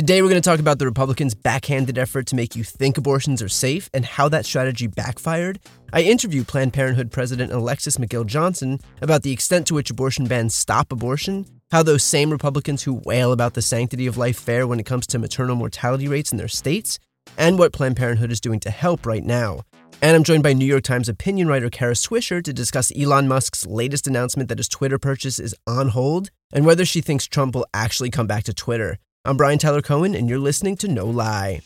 Today, we're going to talk about the Republicans' backhanded effort to make you think abortions are safe and how that strategy backfired. I interview Planned Parenthood President Alexis McGill Johnson about the extent to which abortion bans stop abortion, how those same Republicans who wail about the sanctity of life fare when it comes to maternal mortality rates in their states, and what Planned Parenthood is doing to help right now. And I'm joined by New York Times opinion writer Kara Swisher to discuss Elon Musk's latest announcement that his Twitter purchase is on hold and whether she thinks Trump will actually come back to Twitter. I'm Brian Tyler Cohen, and you're listening to No Lie.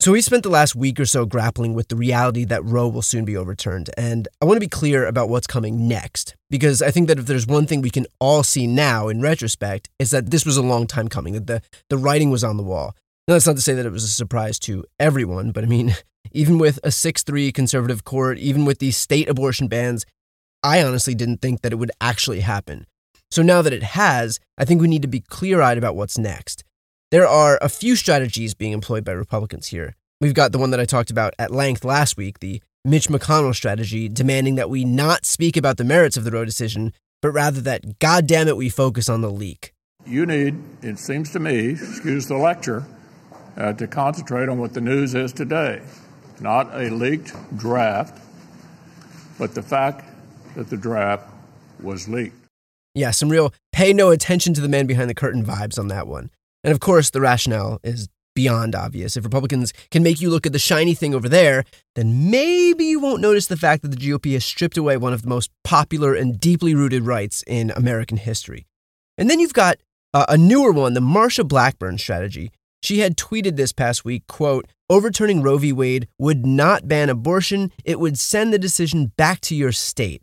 So, we spent the last week or so grappling with the reality that Roe will soon be overturned. And I want to be clear about what's coming next, because I think that if there's one thing we can all see now in retrospect, is that this was a long time coming, that the, the writing was on the wall. Now, that's not to say that it was a surprise to everyone, but I mean, even with a 6 3 conservative court, even with these state abortion bans, I honestly didn't think that it would actually happen. So now that it has, I think we need to be clear eyed about what's next. There are a few strategies being employed by Republicans here. We've got the one that I talked about at length last week, the Mitch McConnell strategy, demanding that we not speak about the merits of the Roe decision, but rather that, goddamn it, we focus on the leak. You need, it seems to me, excuse the lecture, uh, to concentrate on what the news is today. Not a leaked draft, but the fact that the draft was leaked. Yeah, some real pay no attention to the man behind the curtain vibes on that one. And of course, the rationale is beyond obvious. If Republicans can make you look at the shiny thing over there, then maybe you won't notice the fact that the GOP has stripped away one of the most popular and deeply rooted rights in American history. And then you've got uh, a newer one, the Marsha Blackburn strategy. She had tweeted this past week, quote, overturning Roe v. Wade would not ban abortion, it would send the decision back to your state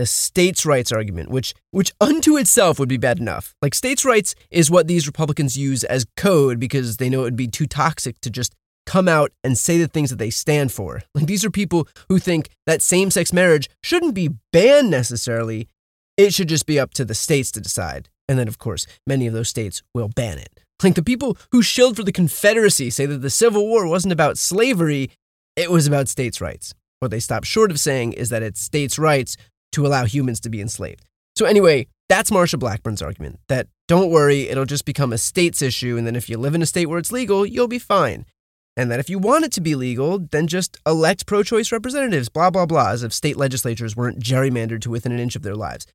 the states' rights argument, which which unto itself would be bad enough. Like states' rights is what these Republicans use as code because they know it would be too toxic to just come out and say the things that they stand for. Like these are people who think that same-sex marriage shouldn't be banned necessarily. It should just be up to the states to decide. And then of course, many of those states will ban it. Like the people who shilled for the Confederacy say that the Civil War wasn't about slavery, it was about states' rights. What they stop short of saying is that it's states' rights to allow humans to be enslaved. So, anyway, that's Marsha Blackburn's argument that don't worry, it'll just become a state's issue, and then if you live in a state where it's legal, you'll be fine. And that if you want it to be legal, then just elect pro choice representatives, blah, blah, blah, as if state legislatures weren't gerrymandered to within an inch of their lives.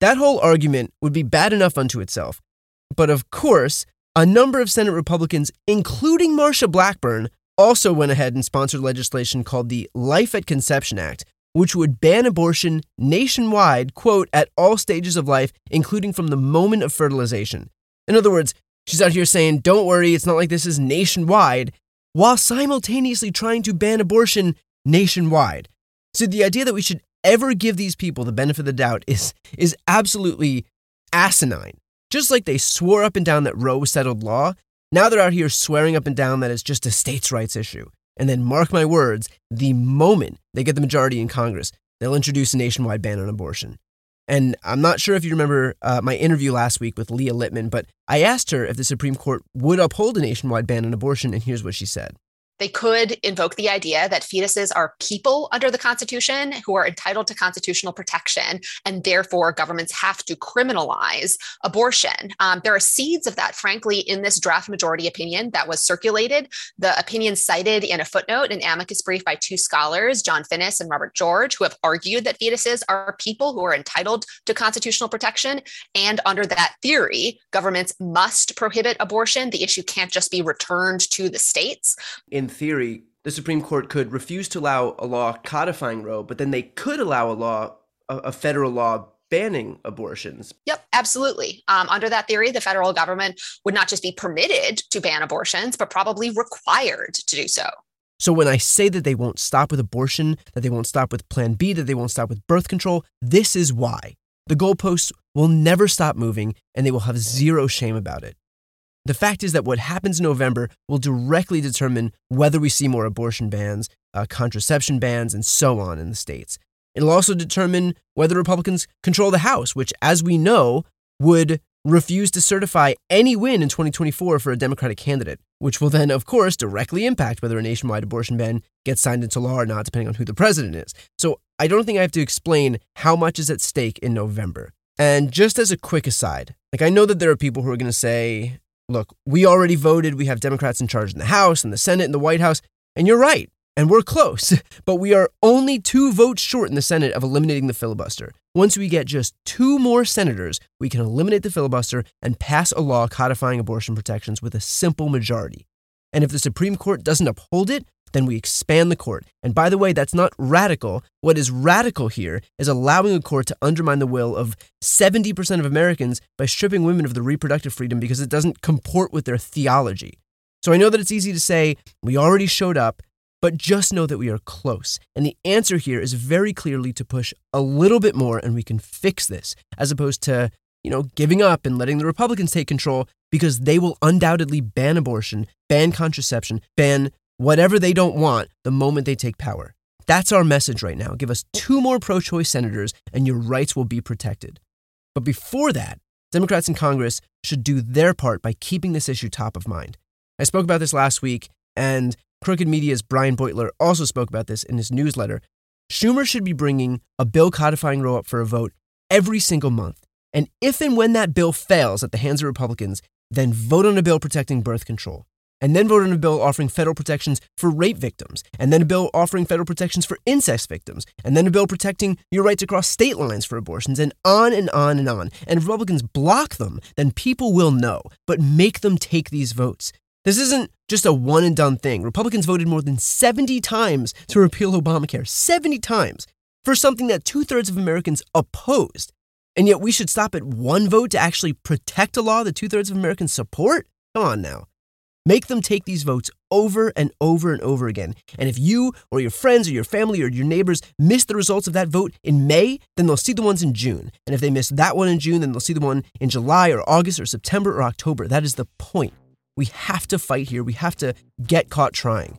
That whole argument would be bad enough unto itself. But of course, a number of Senate Republicans, including Marsha Blackburn, also went ahead and sponsored legislation called the Life at Conception Act, which would ban abortion nationwide, quote, at all stages of life, including from the moment of fertilization. In other words, she's out here saying, don't worry, it's not like this is nationwide, while simultaneously trying to ban abortion nationwide. So the idea that we should ever give these people the benefit of the doubt is, is absolutely asinine. Just like they swore up and down that Roe was settled law, now they're out here swearing up and down that it's just a states' rights issue. And then, mark my words, the moment they get the majority in Congress, they'll introduce a nationwide ban on abortion. And I'm not sure if you remember uh, my interview last week with Leah Littman, but I asked her if the Supreme Court would uphold a nationwide ban on abortion, and here's what she said. They could invoke the idea that fetuses are people under the Constitution who are entitled to constitutional protection, and therefore governments have to criminalize abortion. Um, there are seeds of that, frankly, in this draft majority opinion that was circulated. The opinion cited in a footnote, an amicus brief by two scholars, John Finnis and Robert George, who have argued that fetuses are people who are entitled to constitutional protection. And under that theory, governments must prohibit abortion. The issue can't just be returned to the states. In in theory, the Supreme Court could refuse to allow a law codifying Roe, but then they could allow a law, a, a federal law banning abortions. Yep, absolutely. Um, under that theory, the federal government would not just be permitted to ban abortions, but probably required to do so. So when I say that they won't stop with abortion, that they won't stop with Plan B, that they won't stop with birth control, this is why. The goalposts will never stop moving and they will have zero shame about it. The fact is that what happens in November will directly determine whether we see more abortion bans, uh, contraception bans, and so on in the states. It'll also determine whether Republicans control the House, which, as we know, would refuse to certify any win in 2024 for a Democratic candidate, which will then, of course, directly impact whether a nationwide abortion ban gets signed into law or not, depending on who the president is. So I don't think I have to explain how much is at stake in November. And just as a quick aside, like I know that there are people who are going to say, look, we already voted, we have Democrats in charge in the House and the Senate and the White House, and you're right. And we're close, but we are only two votes short in the Senate of eliminating the filibuster. Once we get just two more senators, we can eliminate the filibuster and pass a law codifying abortion protections with a simple majority. And if the Supreme Court doesn't uphold it, then we expand the court. And by the way, that's not radical. What is radical here is allowing a court to undermine the will of 70% of Americans by stripping women of the reproductive freedom because it doesn't comport with their theology. So I know that it's easy to say, we already showed up, but just know that we are close. And the answer here is very clearly to push a little bit more and we can fix this, as opposed to, you know, giving up and letting the Republicans take control because they will undoubtedly ban abortion, ban contraception, ban whatever they don't want the moment they take power. That's our message right now. Give us two more pro choice senators and your rights will be protected. But before that, Democrats in Congress should do their part by keeping this issue top of mind. I spoke about this last week, and Crooked Media's Brian Beutler also spoke about this in his newsletter. Schumer should be bringing a bill codifying Roe up for a vote every single month. And if and when that bill fails at the hands of Republicans, then vote on a bill protecting birth control. And then vote on a bill offering federal protections for rape victims. And then a bill offering federal protections for incest victims. And then a bill protecting your right to cross state lines for abortions. And on and on and on. And if Republicans block them, then people will know. But make them take these votes. This isn't just a one and done thing. Republicans voted more than 70 times to repeal Obamacare, 70 times, for something that two thirds of Americans opposed. And yet we should stop at one vote to actually protect a law that two thirds of Americans support? Come on now. Make them take these votes over and over and over again. And if you or your friends or your family or your neighbors miss the results of that vote in May, then they'll see the ones in June. And if they miss that one in June, then they'll see the one in July or August or September or October. That is the point. We have to fight here. We have to get caught trying.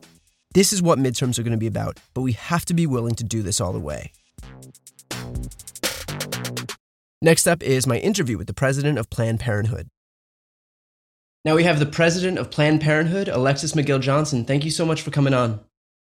This is what midterms are going to be about, but we have to be willing to do this all the way. Next up is my interview with the president of Planned Parenthood. Now we have the president of Planned Parenthood, Alexis McGill Johnson. Thank you so much for coming on.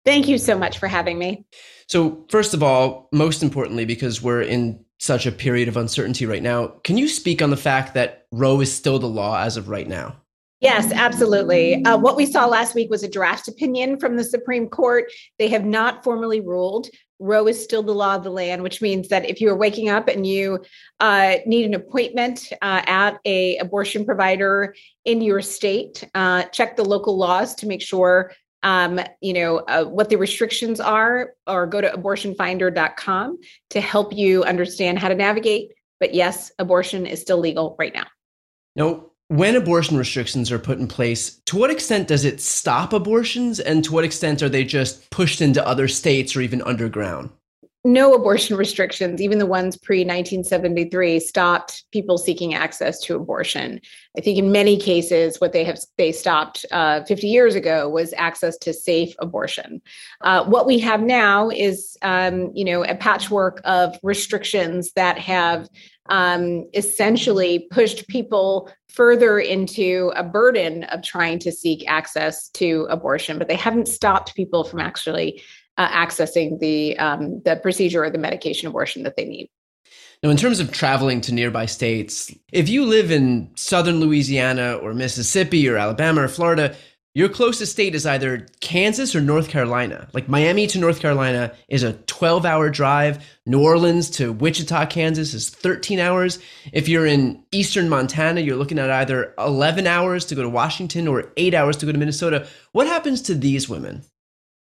Thank you so much for having me. So, first of all, most importantly, because we're in such a period of uncertainty right now, can you speak on the fact that Roe is still the law as of right now? Yes, absolutely. Uh, what we saw last week was a draft opinion from the Supreme Court. They have not formally ruled. Roe is still the law of the land, which means that if you are waking up and you uh, need an appointment uh, at a abortion provider in your state, uh, check the local laws to make sure um, you know uh, what the restrictions are, or go to abortionfinder.com to help you understand how to navigate. But yes, abortion is still legal right now. No, when abortion restrictions are put in place, to what extent does it stop abortions and to what extent are they just pushed into other states or even underground? No abortion restrictions, even the ones pre 1973, stopped people seeking access to abortion. I think in many cases, what they have they stopped uh, 50 years ago was access to safe abortion. Uh, what we have now is, um, you know, a patchwork of restrictions that have um, essentially pushed people further into a burden of trying to seek access to abortion, but they haven't stopped people from actually uh, accessing the um, the procedure or the medication abortion that they need. Now, in terms of traveling to nearby states, if you live in southern Louisiana or Mississippi or Alabama or Florida, your closest state is either Kansas or North Carolina. Like Miami to North Carolina is a 12 hour drive. New Orleans to Wichita, Kansas is 13 hours. If you're in eastern Montana, you're looking at either 11 hours to go to Washington or eight hours to go to Minnesota. What happens to these women?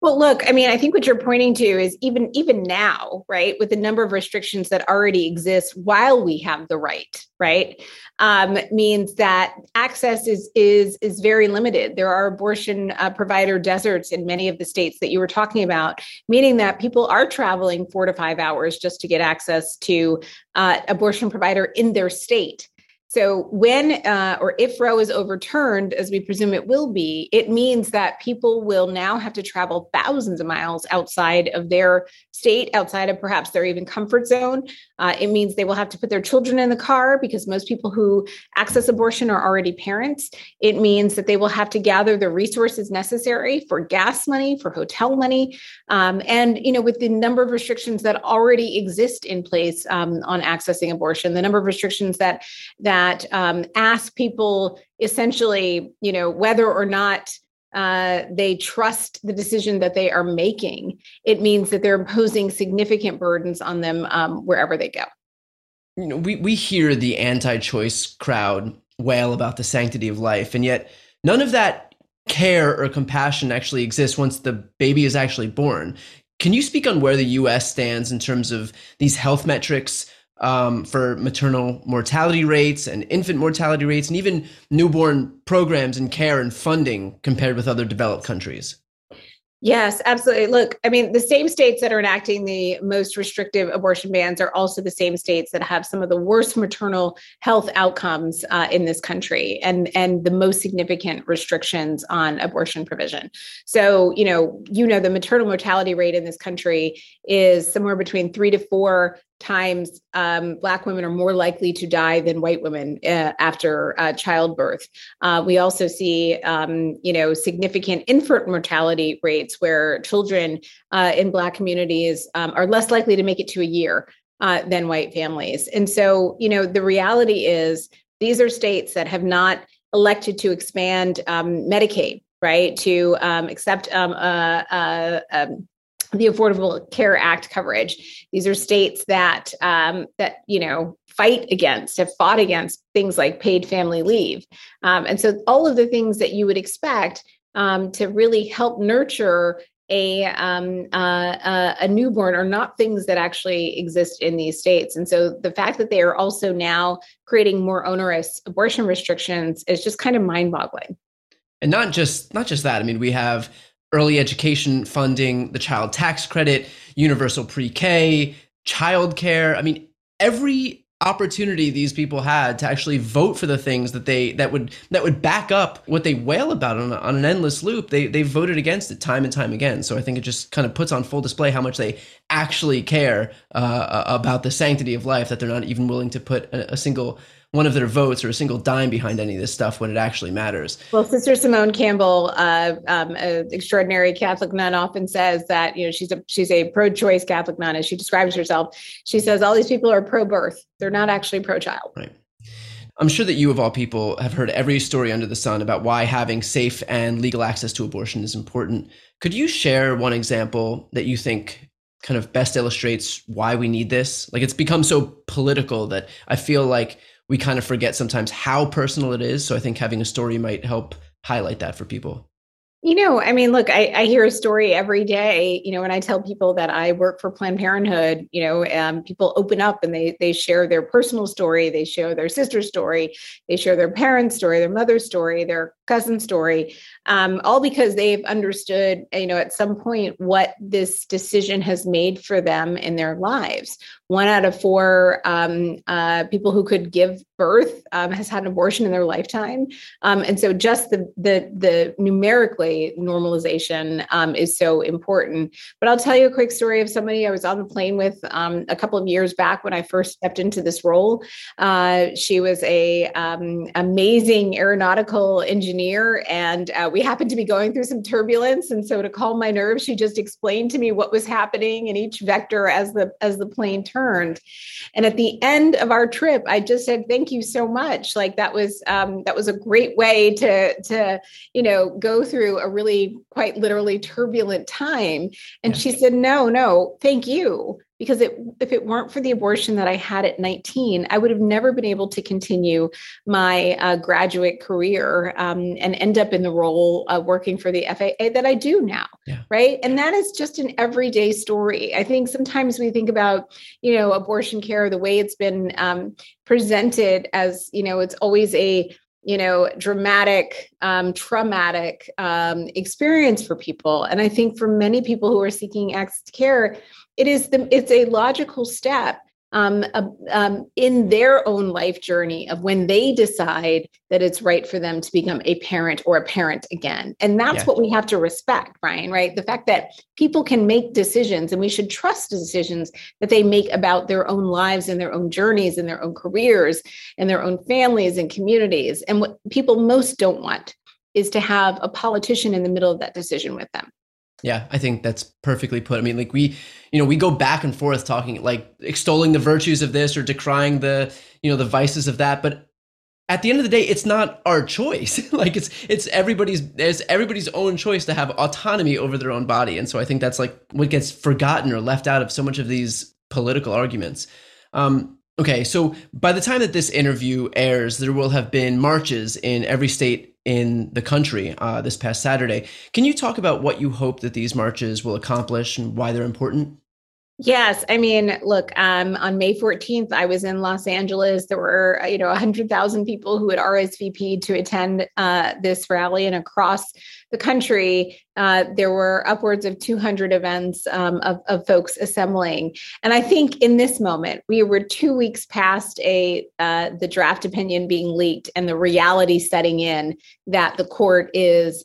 Well, look, I mean, I think what you're pointing to is even even now, right, with the number of restrictions that already exist while we have the right, right, um, means that access is is is very limited. There are abortion uh, provider deserts in many of the states that you were talking about, meaning that people are traveling four to five hours just to get access to uh, abortion provider in their state. So when uh, or if Roe is overturned, as we presume it will be, it means that people will now have to travel thousands of miles outside of their state, outside of perhaps their even comfort zone. Uh, it means they will have to put their children in the car because most people who access abortion are already parents. It means that they will have to gather the resources necessary for gas money, for hotel money, um, and you know, with the number of restrictions that already exist in place um, on accessing abortion, the number of restrictions that that um, ask people essentially, you know, whether or not uh, they trust the decision that they are making, it means that they're imposing significant burdens on them um, wherever they go. You know, we we hear the anti-choice crowd wail about the sanctity of life, and yet none of that care or compassion actually exists once the baby is actually born. Can you speak on where the US stands in terms of these health metrics um, for maternal mortality rates and infant mortality rates, and even newborn programs and care and funding compared with other developed countries? Yes, absolutely. Look, I mean, the same states that are enacting the most restrictive abortion bans are also the same states that have some of the worst maternal health outcomes uh, in this country and and the most significant restrictions on abortion provision. So, you know, you know, the maternal mortality rate in this country is somewhere between three to four times um, black women are more likely to die than white women uh, after uh, childbirth. Uh, we also see um, you know significant infant mortality rates where children uh, in black communities um, are less likely to make it to a year uh, than white families. And so you know the reality is these are states that have not elected to expand um, medicaid right? To um, accept um, um the Affordable Care Act coverage. These are states that um, that you know fight against, have fought against things like paid family leave, um, and so all of the things that you would expect um, to really help nurture a um, uh, uh, a newborn are not things that actually exist in these states. And so the fact that they are also now creating more onerous abortion restrictions is just kind of mind-boggling. And not just not just that. I mean, we have early education funding, the child tax credit, universal pre-K, childcare. I mean, every opportunity these people had to actually vote for the things that they that would that would back up what they wail about on, on an endless loop they they voted against it time and time again so i think it just kind of puts on full display how much they actually care uh, about the sanctity of life that they're not even willing to put a, a single one of their votes or a single dime behind any of this stuff when it actually matters. Well, Sister Simone Campbell, uh, um, an extraordinary Catholic nun, often says that you know she's a she's a pro-choice Catholic nun, as she describes herself. She says all these people are pro-birth; they're not actually pro-child. Right. I'm sure that you, of all people, have heard every story under the sun about why having safe and legal access to abortion is important. Could you share one example that you think kind of best illustrates why we need this? Like it's become so political that I feel like we kind of forget sometimes how personal it is. So I think having a story might help highlight that for people. You know, I mean, look, I, I, hear a story every day. You know, when I tell people that I work for Planned Parenthood, you know, um, people open up and they they share their personal story, they share their sister's story, they share their parents' story, their mother's story, their cousin's story, um, all because they've understood, you know, at some point what this decision has made for them in their lives one out of four um, uh, people who could give birth um, has had an abortion in their lifetime, um, and so just the the, the numerically normalization um, is so important. But I'll tell you a quick story of somebody I was on the plane with um, a couple of years back when I first stepped into this role. Uh, she was a amazing aeronautical engineer, and uh, we happened to be going through some turbulence, and so to calm my nerves, she just explained to me what was happening in each vector as the as the plane turned returned. And at the end of our trip, I just said, thank you so much. Like that was, um, that was a great way to, to, you know, go through a really quite literally turbulent time. And yeah. she said, no, no, thank you because it, if it weren't for the abortion that I had at 19, I would have never been able to continue my uh, graduate career um, and end up in the role of working for the FAA that I do now. Yeah. Right. And that is just an everyday story. I think sometimes we think about, you know, abortion care, the way it's been um, presented as, you know, it's always a you know dramatic um, traumatic um, experience for people. And i think for many people who are seeking access to care it is the it's a logical step um, uh, um, in their own life journey of when they decide that it's right for them to become a parent or a parent again. And that's yeah. what we have to respect, Brian, right? The fact that people can make decisions and we should trust the decisions that they make about their own lives and their own journeys and their own careers and their own families and communities. And what people most don't want is to have a politician in the middle of that decision with them. Yeah, I think that's perfectly put. I mean, like we, you know, we go back and forth talking like extolling the virtues of this or decrying the, you know, the vices of that, but at the end of the day, it's not our choice. like it's it's everybody's it's everybody's own choice to have autonomy over their own body. And so I think that's like what gets forgotten or left out of so much of these political arguments. Um, okay, so by the time that this interview airs, there will have been marches in every state in the country uh, this past Saturday. Can you talk about what you hope that these marches will accomplish and why they're important? Yes, I mean, look, um, on May 14th, I was in Los Angeles. There were, uh, you know, 100,000 people who had RSVP'd to attend uh, this rally, and across the country, uh, there were upwards of 200 events um, of, of, folks assembling. And I think in this moment, we were two weeks past a uh, the draft opinion being leaked and the reality setting in that the court is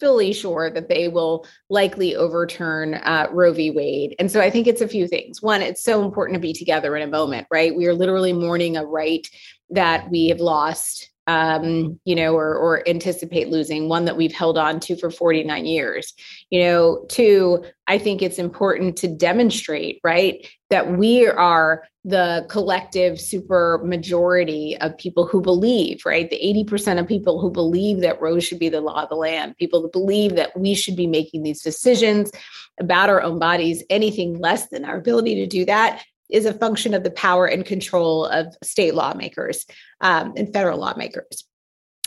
fully sure that they will likely overturn uh, Roe v. Wade. And so I think it's a few things. One, it's so important to be together in a moment, right? We are literally mourning a right that we have lost um, you know, or, or anticipate losing, one that we've held on to for 49 years. You know, two, I think it's important to demonstrate, right, that we are the collective super majority of people who believe, right, the 80% of people who believe that Roe should be the law of the land, people that believe that we should be making these decisions about our own bodies. Anything less than our ability to do that is a function of the power and control of state lawmakers um, and federal lawmakers.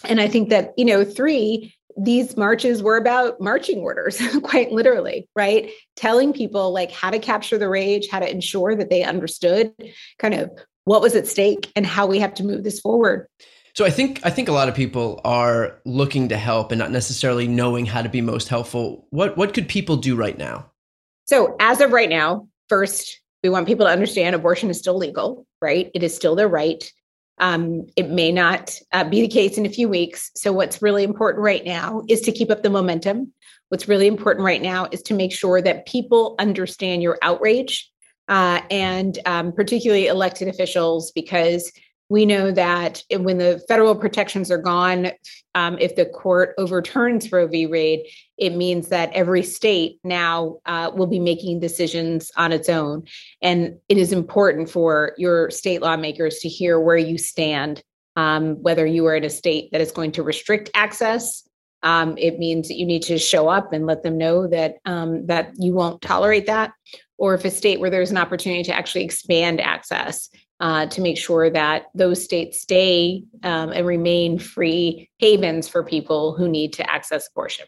And I think that, you know, three, these marches were about marching orders, quite literally, right? Telling people like how to capture the rage, how to ensure that they understood kind of what was at stake and how we have to move this forward. So I think I think a lot of people are looking to help and not necessarily knowing how to be most helpful. What what could people do right now? So as of right now, first we want people to understand abortion is still legal, right? It is still their right. Um, it may not uh, be the case in a few weeks. So, what's really important right now is to keep up the momentum. What's really important right now is to make sure that people understand your outrage uh, and um, particularly elected officials, because we know that when the federal protections are gone, um, if the court overturns Roe v. Wade, it means that every state now uh, will be making decisions on its own. And it is important for your state lawmakers to hear where you stand, um, whether you are in a state that is going to restrict access. Um, it means that you need to show up and let them know that um, that you won't tolerate that, or if a state where there's an opportunity to actually expand access uh, to make sure that those states stay um, and remain free havens for people who need to access abortion.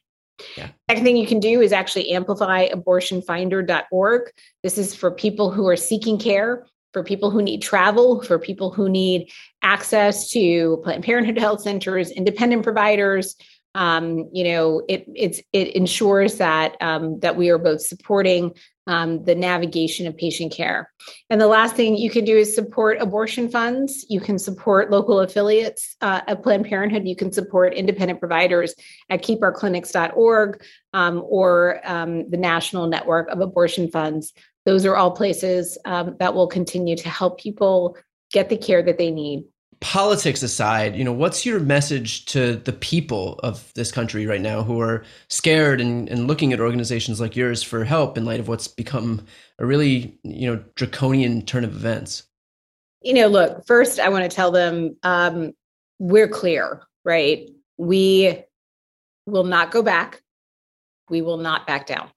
Yeah. Second thing you can do is actually amplify abortionfinder.org. This is for people who are seeking care, for people who need travel, for people who need access to Planned Parenthood health centers, independent providers, um, you know, it it's it ensures that um, that we are both supporting um, the navigation of patient care. And the last thing you can do is support abortion funds. You can support local affiliates uh, at Planned Parenthood. You can support independent providers at keepourclinics.org um, or um, the National Network of Abortion Funds. Those are all places um, that will continue to help people get the care that they need politics aside, you know, what's your message to the people of this country right now who are scared and, and looking at organizations like yours for help in light of what's become a really, you know, draconian turn of events? You know, look, first I want to tell them um, we're clear, right? We will not go back. We will not back down.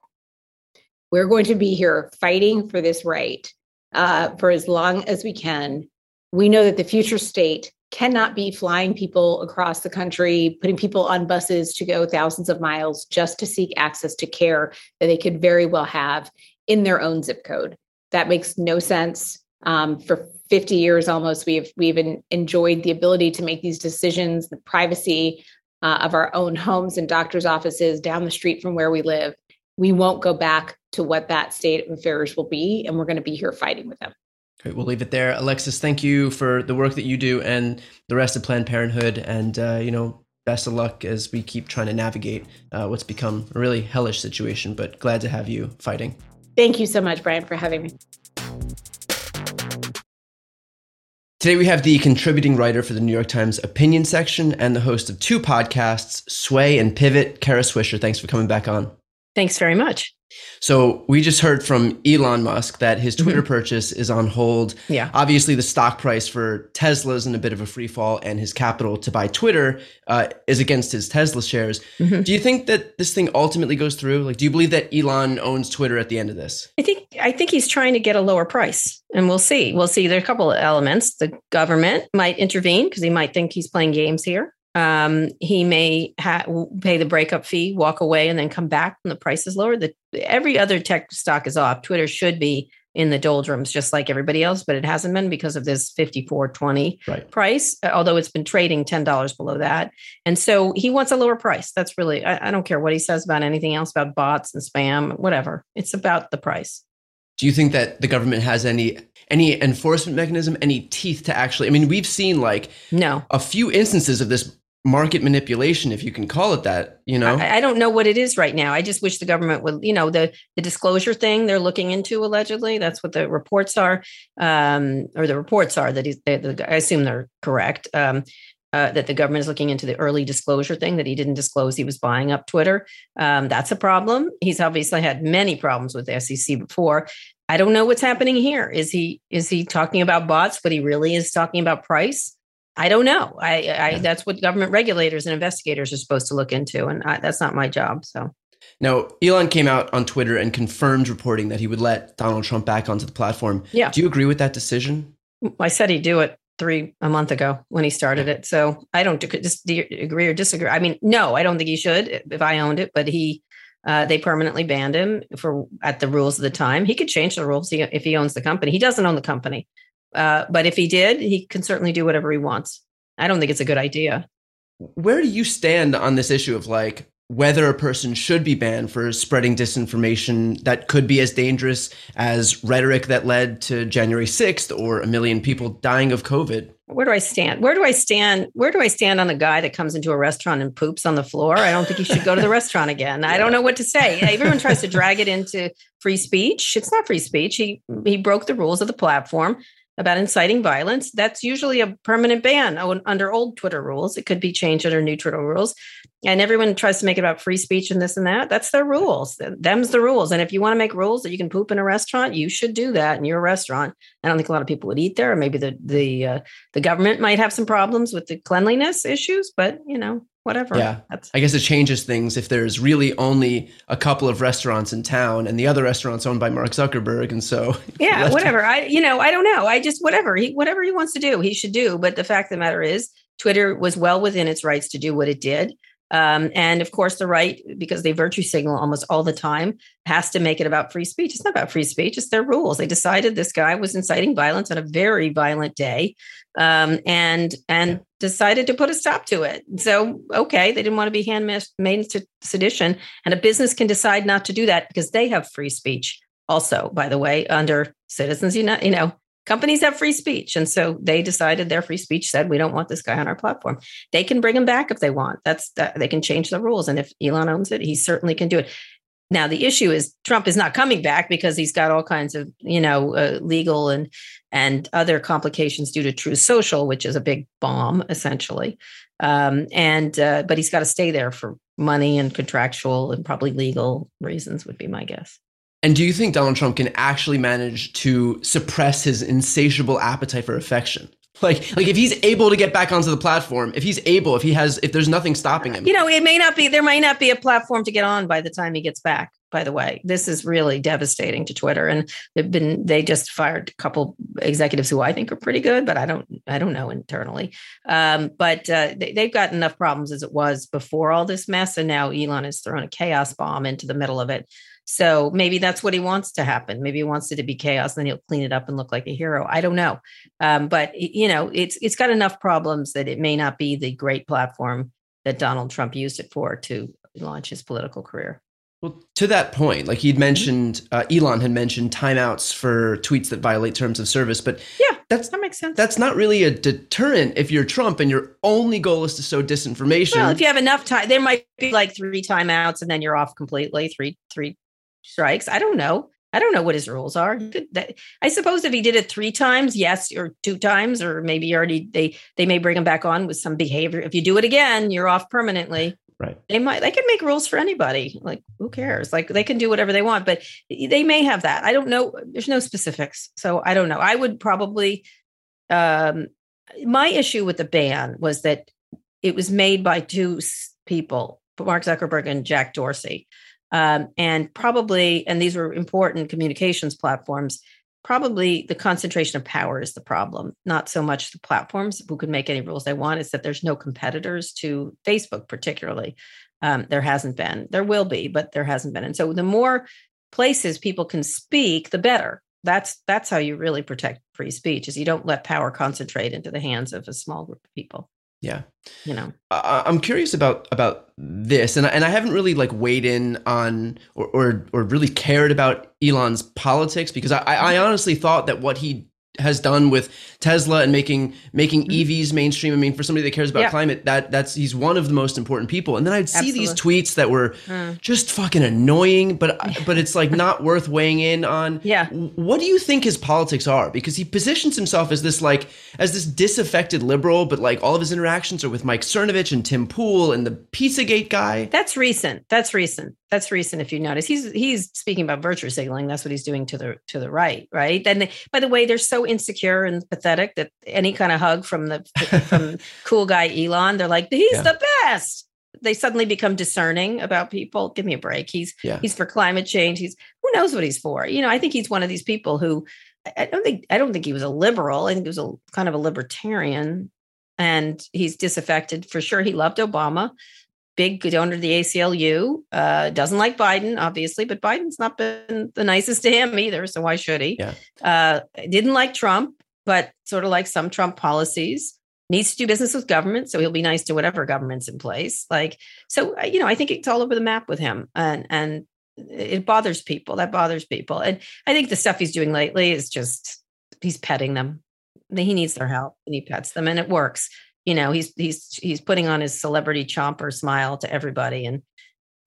We're going to be here fighting for this right uh, for as long as we can we know that the future state cannot be flying people across the country, putting people on buses to go thousands of miles just to seek access to care that they could very well have in their own zip code. That makes no sense. Um, for 50 years almost, we've we've enjoyed the ability to make these decisions, the privacy uh, of our own homes and doctors' offices down the street from where we live. We won't go back to what that state of affairs will be, and we're going to be here fighting with them. Great. We'll leave it there. Alexis, thank you for the work that you do and the rest of Planned Parenthood. And, uh, you know, best of luck as we keep trying to navigate uh, what's become a really hellish situation, but glad to have you fighting. Thank you so much, Brian, for having me. Today, we have the contributing writer for the New York Times opinion section and the host of two podcasts, Sway and Pivot, Kara Swisher. Thanks for coming back on. Thanks very much. So we just heard from Elon Musk that his Twitter mm-hmm. purchase is on hold. Yeah. Obviously, the stock price for Tesla is in a bit of a free fall, and his capital to buy Twitter uh, is against his Tesla shares. Mm-hmm. Do you think that this thing ultimately goes through? Like, do you believe that Elon owns Twitter at the end of this? I think I think he's trying to get a lower price, and we'll see. We'll see. There are a couple of elements. The government might intervene because he might think he's playing games here. Um, he may ha- pay the breakup fee, walk away, and then come back when the price is lower. The, every other tech stock is off. Twitter should be in the doldrums just like everybody else, but it hasn't been because of this 54.20 right. price, uh, although it's been trading $10 below that. And so he wants a lower price. That's really, I, I don't care what he says about anything else about bots and spam, whatever. It's about the price. Do you think that the government has any any enforcement mechanism, any teeth to actually? I mean, we've seen like no a few instances of this market manipulation, if you can call it that. You know, I, I, don't know what it is right now. I just wish the government would, you know, the the disclosure thing they're looking into allegedly. That's what the reports are, um, or the reports are that he's. They, the, I assume they're correct. Um, uh, that the government is looking into the early disclosure thing that he didn't disclose he was buying up Twitter. Um, that's a problem. He's obviously had many problems with the SEC before. I don't know what's happening here. Is he is he talking about bots, but he really is talking about price? I don't know. I, I yeah. that's what government regulators and investigators are supposed to look into, and I, that's not my job. So. Now, Elon came out on Twitter and confirmed reporting that he would let Donald Trump back onto the platform. Yeah. Do you agree with that decision? I said he'd do it three a month ago when he started it. So I don't just agree or disagree. I mean, no, I don't think he should if I owned it, but he uh, they permanently banned him for at the rules of the time. He could change the rules if he owns the company. He doesn't own the company. Uh, but if he did, he can certainly do whatever he wants. I don't think it's a good idea. Where do you stand on this issue of like whether a person should be banned for spreading disinformation that could be as dangerous as rhetoric that led to January 6th or a million people dying of COVID? Where do I stand? Where do I stand? Where do I stand on the guy that comes into a restaurant and poops on the floor? I don't think he should go to the restaurant again. I don't know what to say. Everyone tries to drag it into free speech. It's not free speech. He he broke the rules of the platform about inciting violence, that's usually a permanent ban under old Twitter rules. It could be changed under new Twitter rules. And everyone tries to make it about free speech and this and that. That's their rules. Them's the rules. And if you want to make rules that you can poop in a restaurant, you should do that in your restaurant. I don't think a lot of people would eat there. Maybe the the uh, the government might have some problems with the cleanliness issues, but you know, whatever. Yeah. That's- I guess it changes things if there's really only a couple of restaurants in town and the other restaurant's owned by Mark Zuckerberg. And so Yeah, whatever. I you know, I don't know. I just whatever he whatever he wants to do, he should do. But the fact of the matter is Twitter was well within its rights to do what it did. Um, and of course, the right, because they virtue signal almost all the time, has to make it about free speech. It's not about free speech, it's their rules. They decided this guy was inciting violence on a very violent day um, and and decided to put a stop to it. So, okay, they didn't want to be handmade into sedition. And a business can decide not to do that because they have free speech also, by the way, under Citizens United, you know, companies have free speech. And so they decided their free speech said, we don't want this guy on our platform. They can bring him back if they want. That's that they can change the rules. And if Elon owns it, he certainly can do it. Now the issue is Trump is not coming back because he's got all kinds of you know uh, legal and and other complications due to Truth Social, which is a big bomb essentially. Um, and uh, but he's got to stay there for money and contractual and probably legal reasons would be my guess. And do you think Donald Trump can actually manage to suppress his insatiable appetite for affection? Like, like if he's able to get back onto the platform, if he's able, if he has, if there's nothing stopping him, you know, it may not be, there might not be a platform to get on by the time he gets back. By the way, this is really devastating to Twitter, and they've been, they just fired a couple executives who I think are pretty good, but I don't, I don't know internally. Um, but uh, they, they've got enough problems as it was before all this mess, and now Elon has thrown a chaos bomb into the middle of it. So maybe that's what he wants to happen. Maybe he wants it to be chaos, then he'll clean it up and look like a hero. I don't know, um, but you know, it's it's got enough problems that it may not be the great platform that Donald Trump used it for to launch his political career. Well, to that point, like he'd mentioned, uh, Elon had mentioned timeouts for tweets that violate terms of service, but Yeah, that's that makes sense. that's not really a deterrent if you're Trump and your only goal is to sow disinformation. well, if you have enough time, there might be like three timeouts and then you're off completely. Three three strikes. I don't know. I don't know what his rules are. I suppose if he did it three times, yes, or two times, or maybe already they they may bring him back on with some behavior. If you do it again, you're off permanently. Right. They might they can make rules for anybody. Like who cares? Like they can do whatever they want, but they may have that. I don't know. There's no specifics, so I don't know. I would probably. Um, my issue with the ban was that it was made by two people, Mark Zuckerberg and Jack Dorsey, um, and probably, and these were important communications platforms. Probably the concentration of power is the problem, not so much the platforms who can make any rules they want. It's that there's no competitors to Facebook, particularly. Um, there hasn't been. There will be, but there hasn't been. And so the more places people can speak, the better. That's that's how you really protect free speech. Is you don't let power concentrate into the hands of a small group of people. Yeah. You know. I- I'm curious about about this, and I, and I haven't really like weighed in on or, or or really cared about Elon's politics because I, I honestly thought that what he has done with Tesla and making making EVs mainstream. I mean, for somebody that cares about Mm-hmm. Climate, that that's he's one of the most important people. And then I'd see these tweets that were Mm. just fucking annoying, but but it's like not worth weighing in on. Yeah. What do you think his politics are? Because he positions himself as this like as this disaffected liberal, but like all of his interactions are with Mike Cernovich and Tim Pool and the Pizzagate guy. That's recent. That's recent. That's recent. If you notice, he's he's speaking about virtue signaling. That's what he's doing to the to the right, right? And they, by the way, they're so insecure and pathetic that any kind of hug from the from cool guy Elon, they're like, he's Yeah. the best. They suddenly become discerning about people. Give me a break. He's Yeah. he's for climate change. He's who knows what he's for. You know, I think he's one of these people who I- I don't think I don't think he was a liberal. I think he was a kind of a libertarian, and he's disaffected for sure. He loved Obama big donor to the ACLU. Uh, doesn't like Biden, obviously, but Biden's not been the nicest to him either. So why should he? Yeah. Uh, didn't like Trump, but sort of like some Trump policies. Needs to do business with government, so he'll be nice to whatever government's in place. Like so, uh, you know, I think it's all over the map with him, and and it bothers people. That bothers people, and I think the stuff he's doing lately is just he's petting them. He needs their help, and he pets them, and it works you know he's he's he's putting on his celebrity chomper smile to everybody and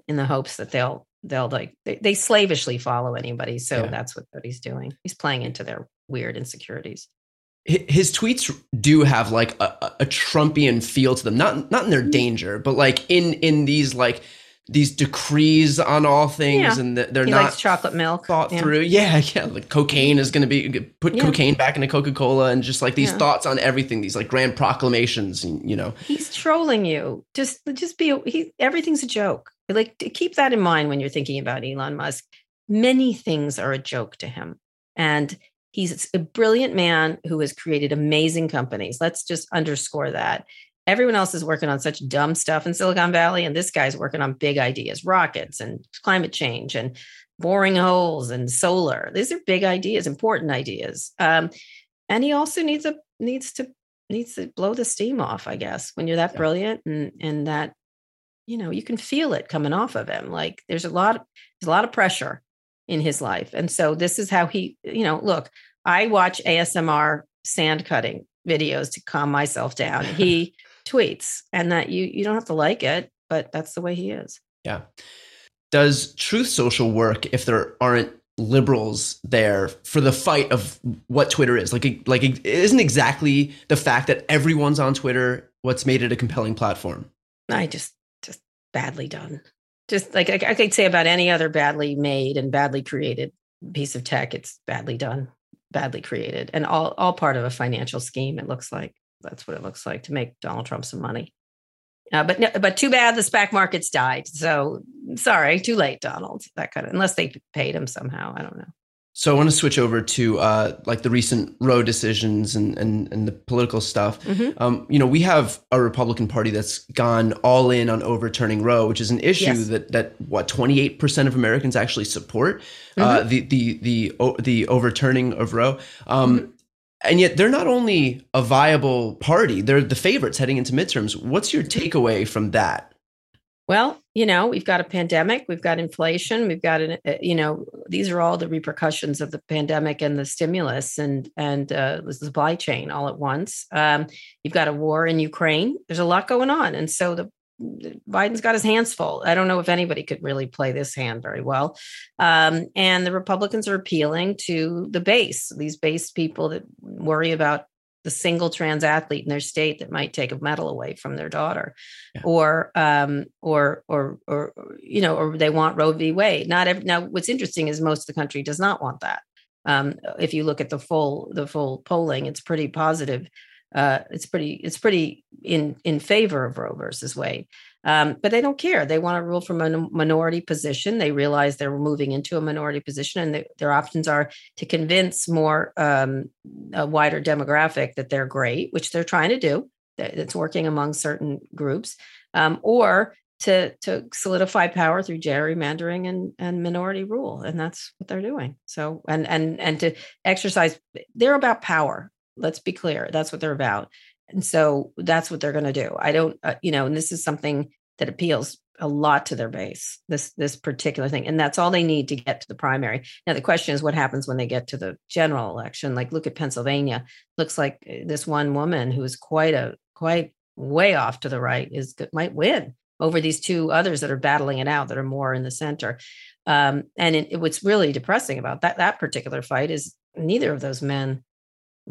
in the hopes that they'll they'll like they, they slavishly follow anybody. So Yeah. that's what, what he's doing. He's playing into their weird insecurities. His tweets do have like a, a- a Trumpian feel to them, not not in their mm-hmm. danger, but like in in these like these decrees on all things, Yeah. and they're he not likes chocolate milk thought Yeah. through. Yeah, yeah. Like cocaine is going to be put Yeah. cocaine back into Coca Cola, and just like these thoughts on everything, these like grand proclamations, and you know, he's trolling you just just be he everything's a joke like keep that in mind when you're thinking about elon musk many things are a joke to him and he's a brilliant man who has created amazing companies let's just underscore that everyone else is working on such dumb stuff in silicon valley and this guy's working on big ideas rockets and climate change and boring holes and solar these are big ideas important ideas um, and he also needs a needs to needs to blow the steam off, I guess, when you're that Yeah. brilliant and and that you know you can feel it coming off of him. Like there's a lot there's a lot of pressure in his life, and so this is how he you know look. I watch ASMR sand cutting videos to calm myself down. He tweets, and that you you don't have to like it, but that's the way he is. yeah. Does Truth Social work if there aren't liberals there for the fight of what Twitter is? Like, like it isn't exactly the fact that everyone's on Twitter what's made it a compelling platform. I just just badly done. Just like I, I could say about any other badly made and badly created piece of tech, it's badly done, badly created, and all all part of a financial scheme. It looks like that's what it looks like to make Donald Trump some money. Uh, but no, but too bad the SPAC markets died. So sorry, too late, Donald. That kind of unless they paid him somehow. I don't know. So I want to switch over to uh, like the recent Roe decisions and and, and the political stuff. Mhm. Um, you know, we have a Republican Party that's gone all in on overturning Roe, which is an issue Yes. that that what twenty eight percent of Americans actually support Mm-hmm. uh, the the the the overturning of Roe. Um, Mm-hmm. And yet, they're not only a viable party; they're the favorites heading into midterms. What's your takeaway from that? Well, you know, we've got a pandemic, we've got inflation, we've got an, uh, you know, these are all the repercussions of the pandemic and the stimulus and and uh, the supply chain all at once. Um, you've got a war in Ukraine. There's a lot going on, and so the Biden's got his hands full. I don't know if anybody could really play this hand very well. Um, and the Republicans are appealing to the base, these base people that worry about the single trans athlete in their state that might take a medal away from their daughter yeah. or um or, or or you know or they want roe v wade not every, now what's interesting is most of the country does not want that um if you look at the full the full polling it's pretty positive uh it's pretty it's pretty in in favor of roe versus wade um, but they don't care. They want to rule from a minority position. They realize they're moving into a minority position, and they, their options are to convince more um, a wider demographic that they're great, which they're trying to do. It's working among certain groups, um, or to to solidify power through gerrymandering and and minority rule, and that's what they're doing. So and and and to exercise, they're about power. Let's be clear. That's what they're about. And so that's what they're going to do. I don't, uh, you know, and this is something that appeals a lot to their base this this particular thing and that's all they need to get to the primary now the question is what happens when they get to the general election like look at pennsylvania looks like uh, this one woman who is quite a quite way off to the right is might win over these two others that are battling it out that are more in the center um, and it, what's really depressing about that that particular fight is neither of those men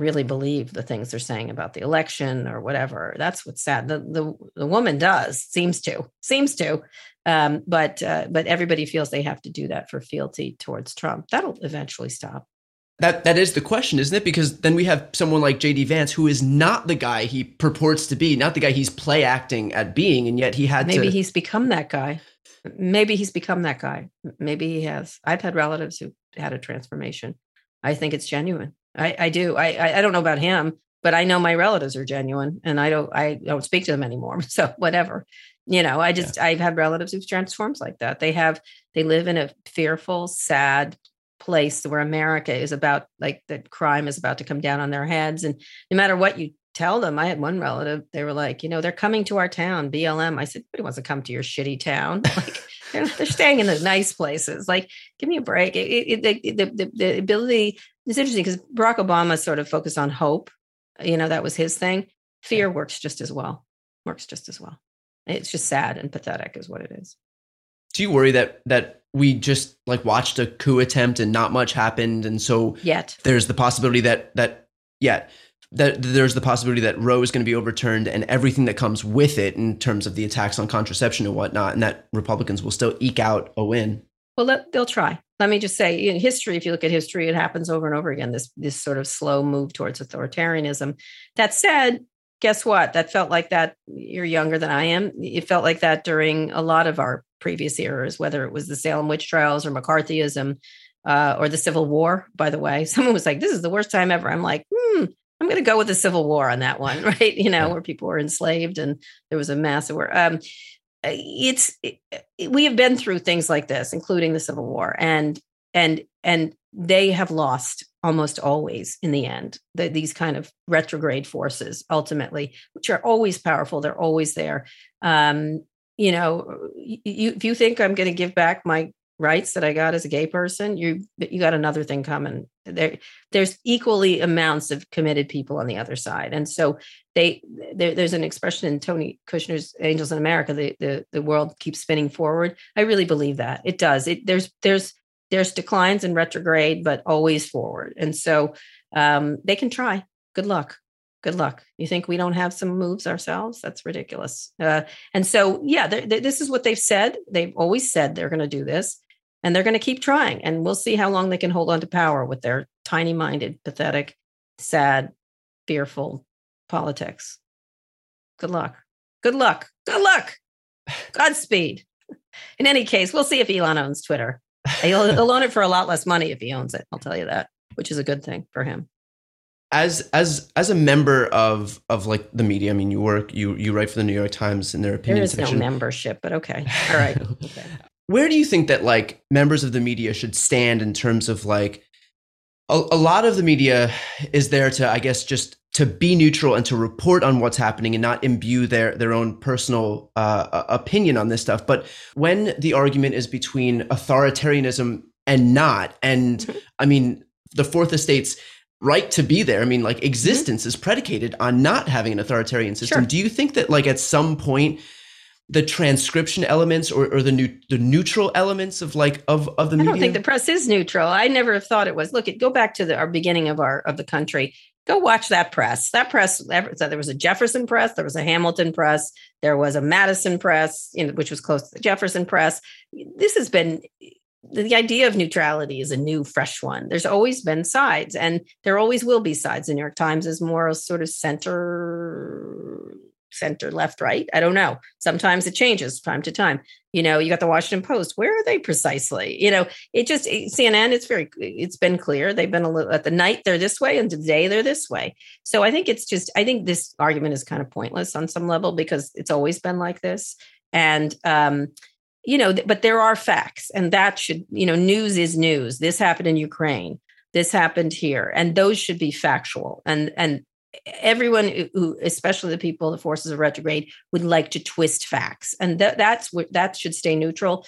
really believe the things they're saying about the election or whatever. That's what's sad. The the, the woman does seems to seems to, um, but uh, but everybody feels they have to do that for fealty towards Trump. That'll eventually stop. That that is the question, isn't it? Because then we have someone like JD Vance who is not the guy he purports to be, not the guy he's play acting at being, and yet he had maybe to... he's become that guy. Maybe he's become that guy. Maybe he has. I've had relatives who had a transformation. I think it's genuine. I, I do. I, I don't know about him, but I know my relatives are genuine, and I don't. I don't speak to them anymore. So whatever, you know. I just yeah. I've had relatives who've transformed like that. They have. They live in a fearful, sad place where America is about like that crime is about to come down on their heads, and no matter what you tell them. I had one relative, they were like, you know, they're coming to our town, BLM. I said, nobody wants to come to your shitty town. Like, they're, they're staying in the nice places. Like, give me a break. It, it, it, the, the, the ability, it's interesting because Barack Obama sort of focused on hope. You know, that was his thing. Fear works just as well, works just as well. It's just sad and pathetic, is what it is. Do you worry that that we just like watched a coup attempt and not much happened, and so yet there's the possibility that that yet that there's the possibility that Roe is going to be overturned and everything that comes with it in terms of the attacks on contraception and whatnot, and that Republicans will still eke out a win. Well, let, they'll try. Let me just say, in history, if you look at history, it happens over and over again. This this sort of slow move towards authoritarianism. That said, guess what? That felt like that. You're younger than I am. It felt like that during a lot of our previous eras, whether it was the Salem witch trials or McCarthyism. Uh, or the Civil War, by the way. Someone was like, This is the worst time ever. I'm like, hmm, I'm going to go with the Civil War on that one, right? You know, where people were enslaved and there was a massive war. Um, it's it, we have been through things like this, including the Civil War, and and and they have lost almost always in the end. The, these kind of retrograde forces, ultimately, which are always powerful, they're always there. Um, you know, you, if you think I'm going to give back my rights that I got as a gay person, you you got another thing coming. There, there's equally amounts of committed people on the other side, and so they there, there's an expression in Tony Kushner's Angels in America. The, the the world keeps spinning forward. I really believe that it does. It there's there's there's declines and retrograde, but always forward, and so um, they can try. Good luck good luck. You think we don't have some moves ourselves? That's ridiculous. Uh, and so, yeah, they're, they're, this is what they've said. They've always said they're going to do this and they're going to keep trying and we'll see how long they can hold on to power with their tiny minded pathetic sad fearful politics. Good luck. Good luck. Good luck. Godspeed. In any case we'll see if elon owns twitter. He'll, he'll own it for a lot less money if he owns it i'll tell you that which is a good thing for him. As as as a member of of like the media, I mean, you work, you you write for the New York Times in their opinion there is section. no membership, but okay, all right. Okay where do you think that like members of the media should stand in terms of like a, a lot of the media is there to i guess just to be neutral and to report on what's happening and not imbue their their own personal uh, opinion on this stuff. But when the argument is between authoritarianism and not, and mm-hmm. I mean the Fourth Estate's right to be there. I mean, like mm-hmm. existence mm-hmm. is predicated on not having an authoritarian system. Sure. Do you think that like at some point the transcription elements or, or the new the neutral elements of like of of the I don't think the press is neutral. I never have thought it was. Look, go back to the our beginning of our of the country. Go watch that press. That press. So there was a Jefferson press. There was a Hamilton press. There was a Madison press, know, which was close to the Jefferson press. This has been the idea of neutrality is a new, fresh one. There's always been sides, and there always will be sides. The New York Times is more a sort of center center, left, right. I don't know. Sometimes it changes time to time. You know, you got the Washington Post. Where are they precisely? You know, it just it, CNN. It's very. It's been clear they've been a little at the night they're this way and today they're this way. So I think it's just. I think this argument is kind of pointless on some level because it's always been like this. And um, you know, but there are facts, and that should you know, news is news. This happened in Ukraine this happened here and those should be factual and and everyone who especially the people the forces of retrograde would like to twist facts. And that, that's what that should stay neutral.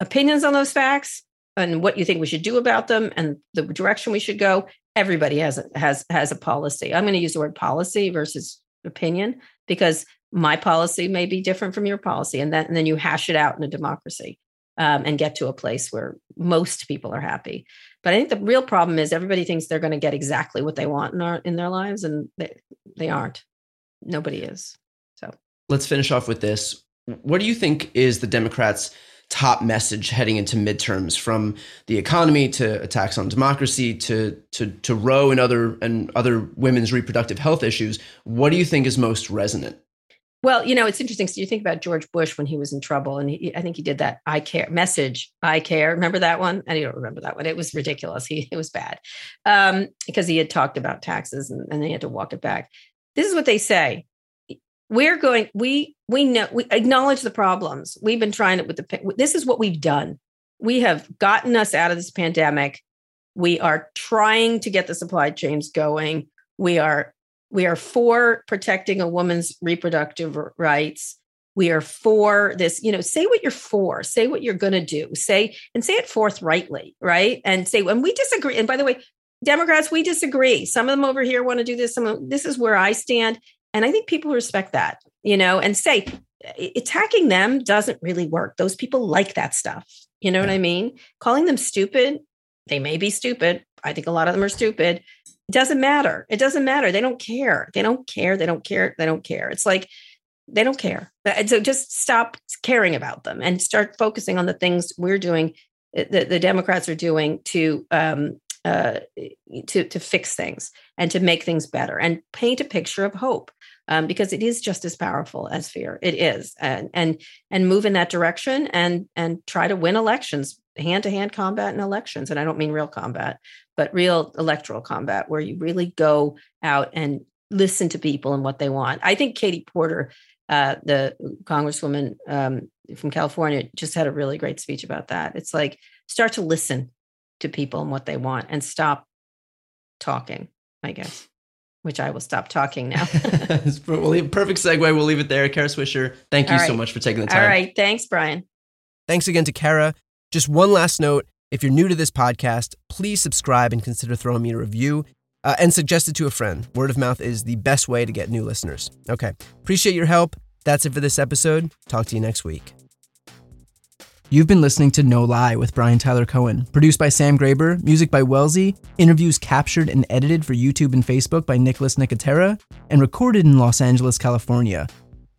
Opinions on those facts and what you think we should do about them and the direction we should go everybody has a, has has a policy. I'm going to use the word policy versus opinion because my policy may be different from your policy and then, and then you hash it out in a democracy um, and get to a place where most people are happy but I think the real problem is everybody thinks they're going to get exactly what they want in, our, in their lives, and they, they aren't. Nobody is. So let's finish off with this. What do you think is the Democrats' top message heading into midterms from the economy to attacks on democracy to to to Roe and other and other women's reproductive health issues? What do you think is most resonant? Well, you know, it's interesting. So you think about George Bush when he was in trouble, and he, I think he did that "I care" message. I care. Remember that one? You don't remember that one. It was ridiculous. He it was bad um, because he had talked about taxes, and, and they had to walk it back. This is what they say: We're going. We we know we acknowledge the problems. We've been trying it with the. This is what we've done. We have gotten us out of this pandemic. We are trying to get the supply chains going. We are we are for protecting a woman's reproductive rights. We are for this, you know, say what you're for, say what you're going to do, say and say it forthrightly, right? And say when we disagree. And by the way, Democrats, we disagree. Some of them over here want to do this. Some of, this is where I stand, and I think people respect that, you know, and say attacking them doesn't really work. Those people like that stuff. You know yeah. what I mean? Calling them stupid, they may be stupid. I think a lot of them are stupid. It doesn't matter. It doesn't matter. They don't care. They don't care. They don't care. They don't care. It's like they don't care. So just stop caring about them and start focusing on the things we're doing, eh, the, the Democrats are doing to um, uh, to to fix things and to make things better and paint a picture of hope. Um, because it is just as powerful as fear. It is, and and and move in that direction and and try to win elections, hand to hand combat in elections. And I don't mean real combat, but real electoral combat where you really go out and listen to people and what they want. I think Katie Porter, uh, the congresswoman um, from California, just had a really great speech about that. It's like start to listen to people and what they want and stop talking, I guess. Which I will stop talking now. well, perfect segue. We'll leave it there. Kara Swisher, thank you right. so much for taking the time. All right. Thanks, Brian. Thanks again to Kara. Just one last note if you're new to this podcast, please subscribe and consider throwing me a review uh, and suggest it to a friend. Word of mouth is the best way to get new listeners. Okay. Appreciate your help. That's it for this episode. Talk to you next week. You've been listening to No Lie with Brian Tyler Cohen, produced by Sam Graber, music by Wellesley, interviews captured and edited for YouTube and Facebook by Nicholas Nicotera, and recorded in Los Angeles, California.